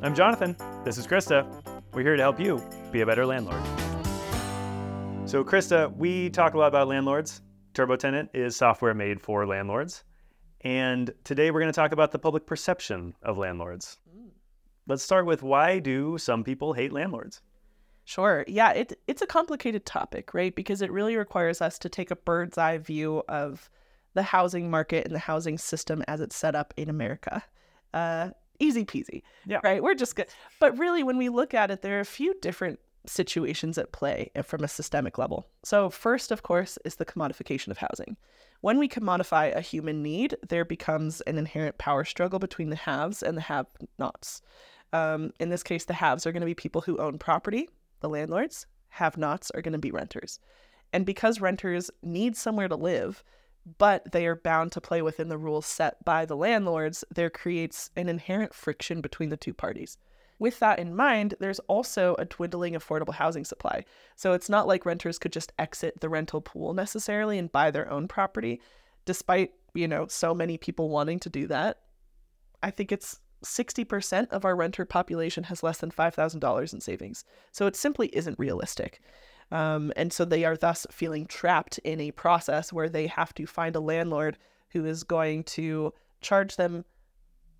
I'm Jonathan. This is Krista. We're here to help you be a better landlord. So, Krista, we talk a lot about landlords. TurboTenant is software made for landlords. And today we're going to talk about the public perception of landlords. Let's start with why do some people hate landlords? Sure. Yeah, it, it's a complicated topic, right? Because it really requires us to take a bird's eye view of the housing market and the housing system as it's set up in America. Uh, easy peasy. Yeah. Right. We're just good. But really, when we look at it, there are a few different situations at play from a systemic level. So, first, of course, is the commodification of housing. When we commodify a human need, there becomes an inherent power struggle between the haves and the have nots. Um, in this case, the haves are going to be people who own property the landlords, have nots are going to be renters. And because renters need somewhere to live, but they are bound to play within the rules set by the landlords, there creates an inherent friction between the two parties. With that in mind, there's also a dwindling affordable housing supply. So it's not like renters could just exit the rental pool necessarily and buy their own property, despite, you know, so many people wanting to do that. I think it's 60% of our renter population has less than $5,000 in savings. So it simply isn't realistic. Um, and so they are thus feeling trapped in a process where they have to find a landlord who is going to charge them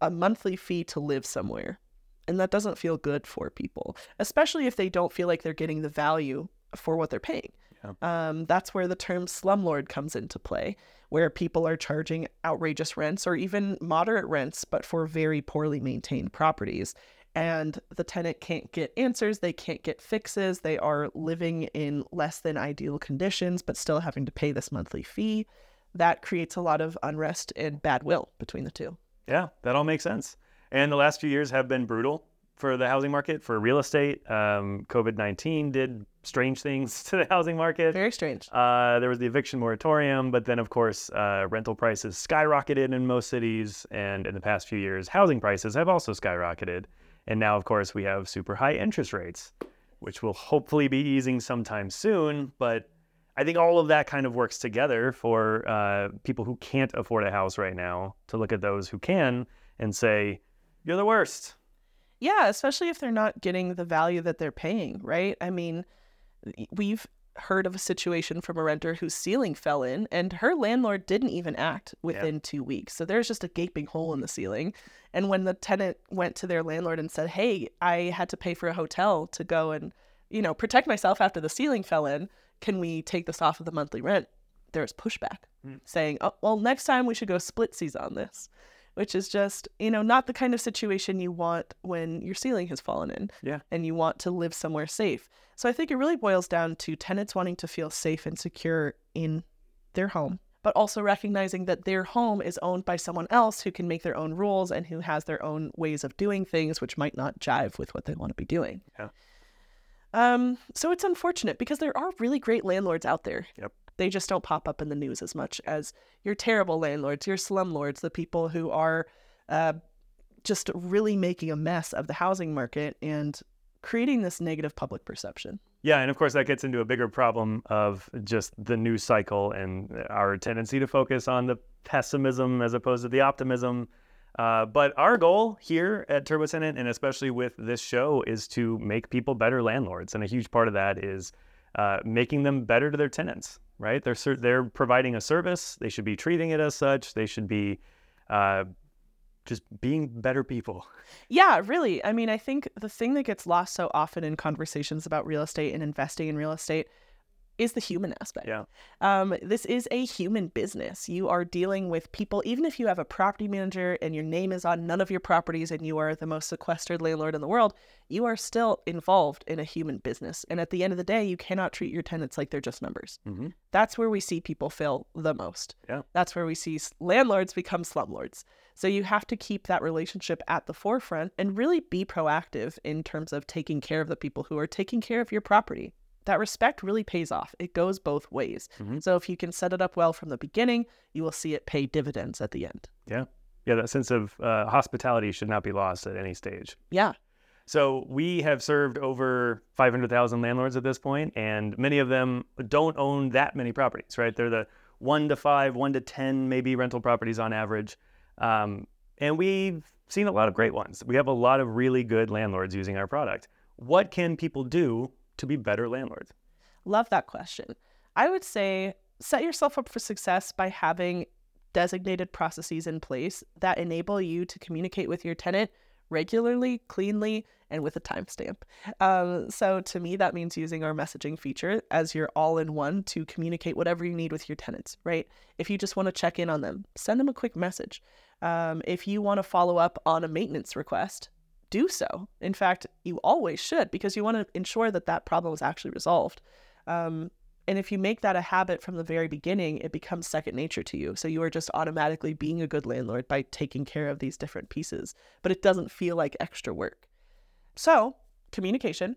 a monthly fee to live somewhere. And that doesn't feel good for people, especially if they don't feel like they're getting the value for what they're paying. Yeah. Um, that's where the term slumlord comes into play, where people are charging outrageous rents or even moderate rents, but for very poorly maintained properties. And the tenant can't get answers, they can't get fixes, they are living in less than ideal conditions, but still having to pay this monthly fee. That creates a lot of unrest and bad will between the two. Yeah, that all makes sense. And the last few years have been brutal for the housing market, for real estate. Um, COVID 19 did strange things to the housing market. Very strange. Uh, there was the eviction moratorium, but then, of course, uh, rental prices skyrocketed in most cities. And in the past few years, housing prices have also skyrocketed. And now, of course, we have super high interest rates, which will hopefully be easing sometime soon. But I think all of that kind of works together for uh, people who can't afford a house right now to look at those who can and say, you're the worst. Yeah, especially if they're not getting the value that they're paying, right? I mean, we've heard of a situation from a renter whose ceiling fell in and her landlord didn't even act within yeah. two weeks. So there's just a gaping hole in the ceiling. And when the tenant went to their landlord and said, Hey, I had to pay for a hotel to go and, you know, protect myself after the ceiling fell in, can we take this off of the monthly rent? There was pushback mm. saying, Oh, well, next time we should go splitsies on this which is just, you know, not the kind of situation you want when your ceiling has fallen in. Yeah. And you want to live somewhere safe. So I think it really boils down to tenants wanting to feel safe and secure in their home, but also recognizing that their home is owned by someone else who can make their own rules and who has their own ways of doing things, which might not jive with what they want to be doing. Yeah. Um, so it's unfortunate because there are really great landlords out there. Yep. They just don't pop up in the news as much as your terrible landlords, your slumlords, the people who are uh, just really making a mess of the housing market and creating this negative public perception. Yeah, and of course that gets into a bigger problem of just the news cycle and our tendency to focus on the pessimism as opposed to the optimism. Uh, but our goal here at TurboTenant, and especially with this show, is to make people better landlords, and a huge part of that is uh, making them better to their tenants right? They're they're providing a service. They should be treating it as such. They should be uh, just being better people. Yeah, really. I mean, I think the thing that gets lost so often in conversations about real estate and investing in real estate is the human aspect. Yeah. Um, this is a human business. You are dealing with people, even if you have a property manager and your name is on none of your properties and you are the most sequestered landlord in the world, you are still involved in a human business. And at the end of the day, you cannot treat your tenants like they're just numbers. Mm-hmm. That's where we see people fail the most. Yeah. That's where we see landlords become slumlords. So you have to keep that relationship at the forefront and really be proactive in terms of taking care of the people who are taking care of your property that respect really pays off. It goes both ways. Mm-hmm. So if you can set it up well from the beginning, you will see it pay dividends at the end. Yeah. Yeah. That sense of uh, hospitality should not be lost at any stage. Yeah. So we have served over 500,000 landlords at this point, and many of them don't own that many properties, right? They're the one to five, one to 10, maybe rental properties on average. Um, And we've seen a lot of great ones. We have a lot of really good landlords using our product. What can people do to be better landlords? Love that question. I would say set yourself up for success by having designated processes in place that enable you to communicate with your tenant regularly, cleanly, and with a timestamp. Um, so to me, that means using our messaging feature as your all in one to communicate whatever you need with your tenants, right? If you just want to check in on them, send them a quick message. Um, if you want to follow up on a maintenance request, do so. In fact, you always should because you want to ensure that that problem is actually resolved. Um, and if you make that a habit from the very beginning, it becomes second nature to you. So you are just automatically being a good landlord by taking care of these different pieces, but it doesn't feel like extra work. So, communication,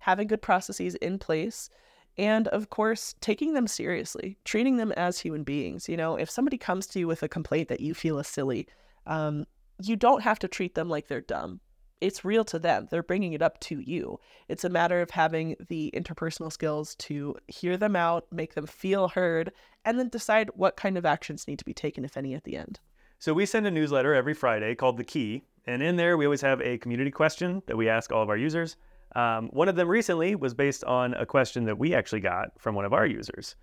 having good processes in place, and of course, taking them seriously, treating them as human beings. You know, if somebody comes to you with a complaint that you feel is silly, um, you don't have to treat them like they're dumb it's real to them. They're bringing it up to you. It's a matter of having the interpersonal skills to hear them out, make them feel heard, and then decide what kind of actions need to be taken, if any, at the end. So we send a newsletter every Friday called The Key. And in there, we always have a community question that we ask all of our users. Um, one of them recently was based on a question that we actually got from one of our users,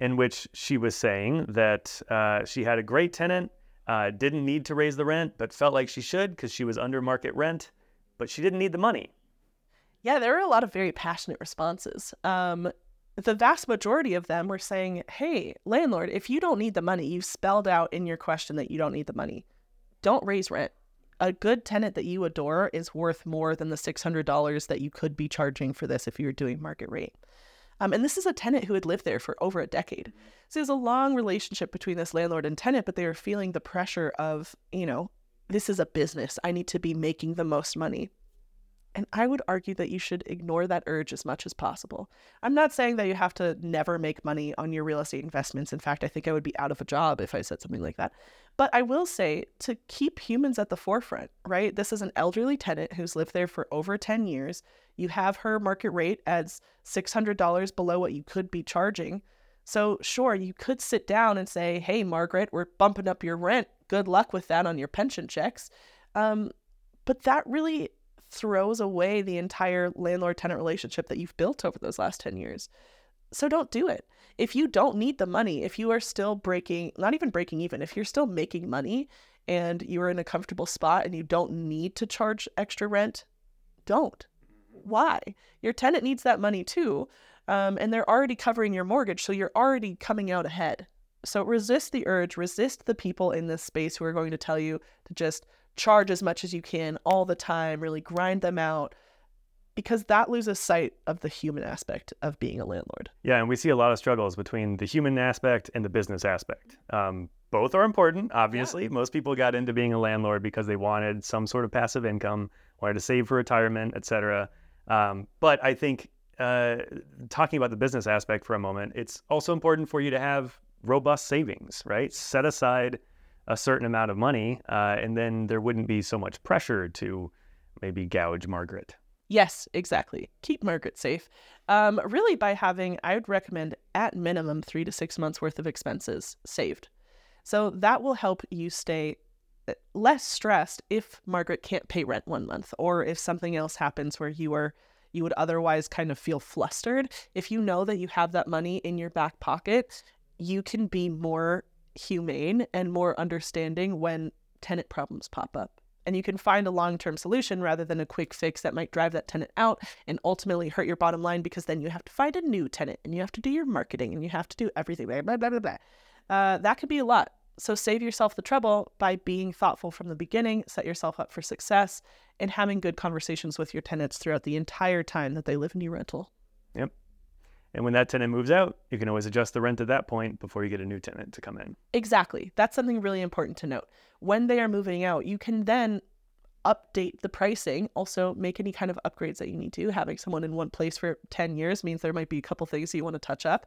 in which she was saying that uh, she had a great tenant, uh, didn't need to raise the rent, but felt like she should because she was under market rent but she didn't need the money. Yeah, there were a lot of very passionate responses. Um, the vast majority of them were saying, Hey, landlord, if you don't need the money, you've spelled out in your question that you don't need the money. Don't raise rent. A good tenant that you adore is worth more than the $600 that you could be charging for this if you were doing market rate. Um, and this is a tenant who had lived there for over a decade. So there's a long relationship between this landlord and tenant, but they were feeling the pressure of, you know, this is a business. I need to be making the most money. And I would argue that you should ignore that urge as much as possible. I'm not saying that you have to never make money on your real estate investments. In fact, I think I would be out of a job if I said something like that. But I will say to keep humans at the forefront, right? This is an elderly tenant who's lived there for over 10 years. You have her market rate as $600 below what you could be charging. So, sure, you could sit down and say, hey, Margaret, we're bumping up your rent. Good luck with that on your pension checks. Um, but that really throws away the entire landlord tenant relationship that you've built over those last 10 years. So, don't do it. If you don't need the money, if you are still breaking, not even breaking even, if you're still making money and you're in a comfortable spot and you don't need to charge extra rent, don't. Why? Your tenant needs that money too um, and they're already covering your mortgage, so you're already coming out ahead. So resist the urge, resist the people in this space who are going to tell you to just charge as much as you can all the time, really grind them out, because that loses sight of the human aspect of being a landlord. Yeah, and we see a lot of struggles between the human aspect and the business aspect. Um, both are important, obviously. Yeah. Most people got into being a landlord because they wanted some sort of passive income, wanted to save for retirement, etc. Um, but I think uh, talking about the business aspect for a moment, it's also important for you to have robust savings, right? Set aside a certain amount of money, uh, and then there wouldn't be so much pressure to maybe gouge Margaret. Yes, exactly. Keep Margaret safe. Um, really, by having, I would recommend at minimum three to six months worth of expenses saved. So that will help you stay uh, less stressed if Margaret can't pay rent one month or if something else happens where you are you would otherwise kind of feel flustered. If you know that you have that money in your back pocket, you can be more humane and more understanding when tenant problems pop up. And you can find a long term solution rather than a quick fix that might drive that tenant out and ultimately hurt your bottom line because then you have to find a new tenant and you have to do your marketing and you have to do everything. Blah, blah, blah, blah. Uh, that could be a lot. So save yourself the trouble by being thoughtful from the beginning, set yourself up for success, and having good conversations with your tenants throughout the entire time that they live in your rental. And when that tenant moves out, you can always adjust the rent at that point before you get a new tenant to come in. Exactly. That's something really important to note. When they are moving out, you can then update the pricing, also make any kind of upgrades that you need to. Having someone in one place for 10 years means there might be a couple things you want to touch up.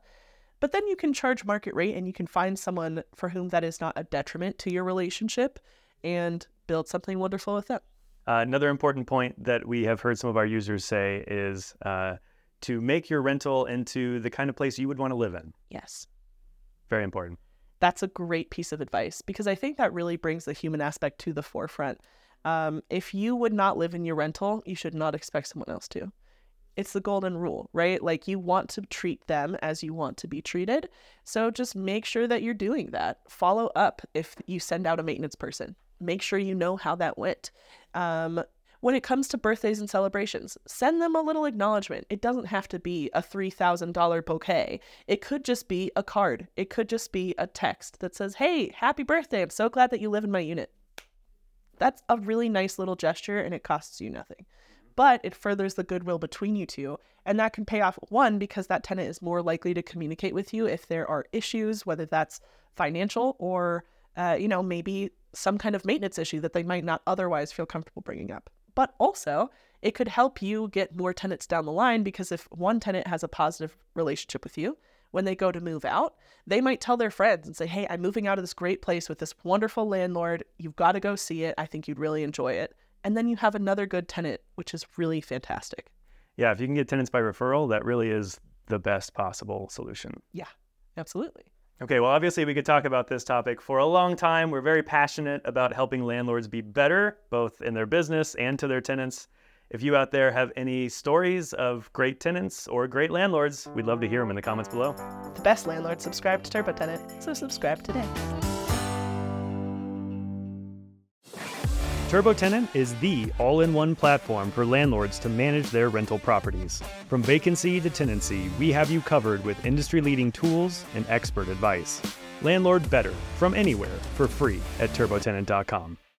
But then you can charge market rate and you can find someone for whom that is not a detriment to your relationship and build something wonderful with them. Uh, another important point that we have heard some of our users say is uh, to make your rental into the kind of place you would want to live in. Yes. Very important. That's a great piece of advice because I think that really brings the human aspect to the forefront. Um, if you would not live in your rental, you should not expect someone else to. It's the golden rule, right? Like you want to treat them as you want to be treated. So just make sure that you're doing that. Follow up if you send out a maintenance person. Make sure you know how that went. Um, when it comes to birthdays and celebrations, send them a little acknowledgement. It doesn't have to be a $3,000 bouquet. It could just be a card. It could just be a text that says, Hey, happy birthday. I'm so glad that you live in my unit. That's a really nice little gesture and it costs you nothing. But it furthers the goodwill between you two. And that can pay off, one, because that tenant is more likely to communicate with you if there are issues, whether that's financial or, uh, you know, maybe some kind of maintenance issue that they might not otherwise feel comfortable bringing up. But also, it could help you get more tenants down the line because if one tenant has a positive relationship with you, when they go to move out, they might tell their friends and say, Hey, I'm moving out of this great place with this wonderful landlord. You've got to go see it. I think you'd really enjoy it. And then you have another good tenant, which is really fantastic. Yeah, if you can get tenants by referral, that really is the best possible solution. Yeah, absolutely. Okay, well, obviously, we could talk about this topic for a long time. We're very passionate about helping landlords be better, both in their business and to their tenants. If you out there have any stories of great tenants or great landlords, we'd love to hear them in the comments below. The best landlords subscribe to TurboTenant, so subscribe today. Turbo Tenant is the all in one platform for landlords to manage their rental properties. From vacancy to tenancy, we have you covered with industry leading tools and expert advice. Landlord better from anywhere for free at turbotenant.com.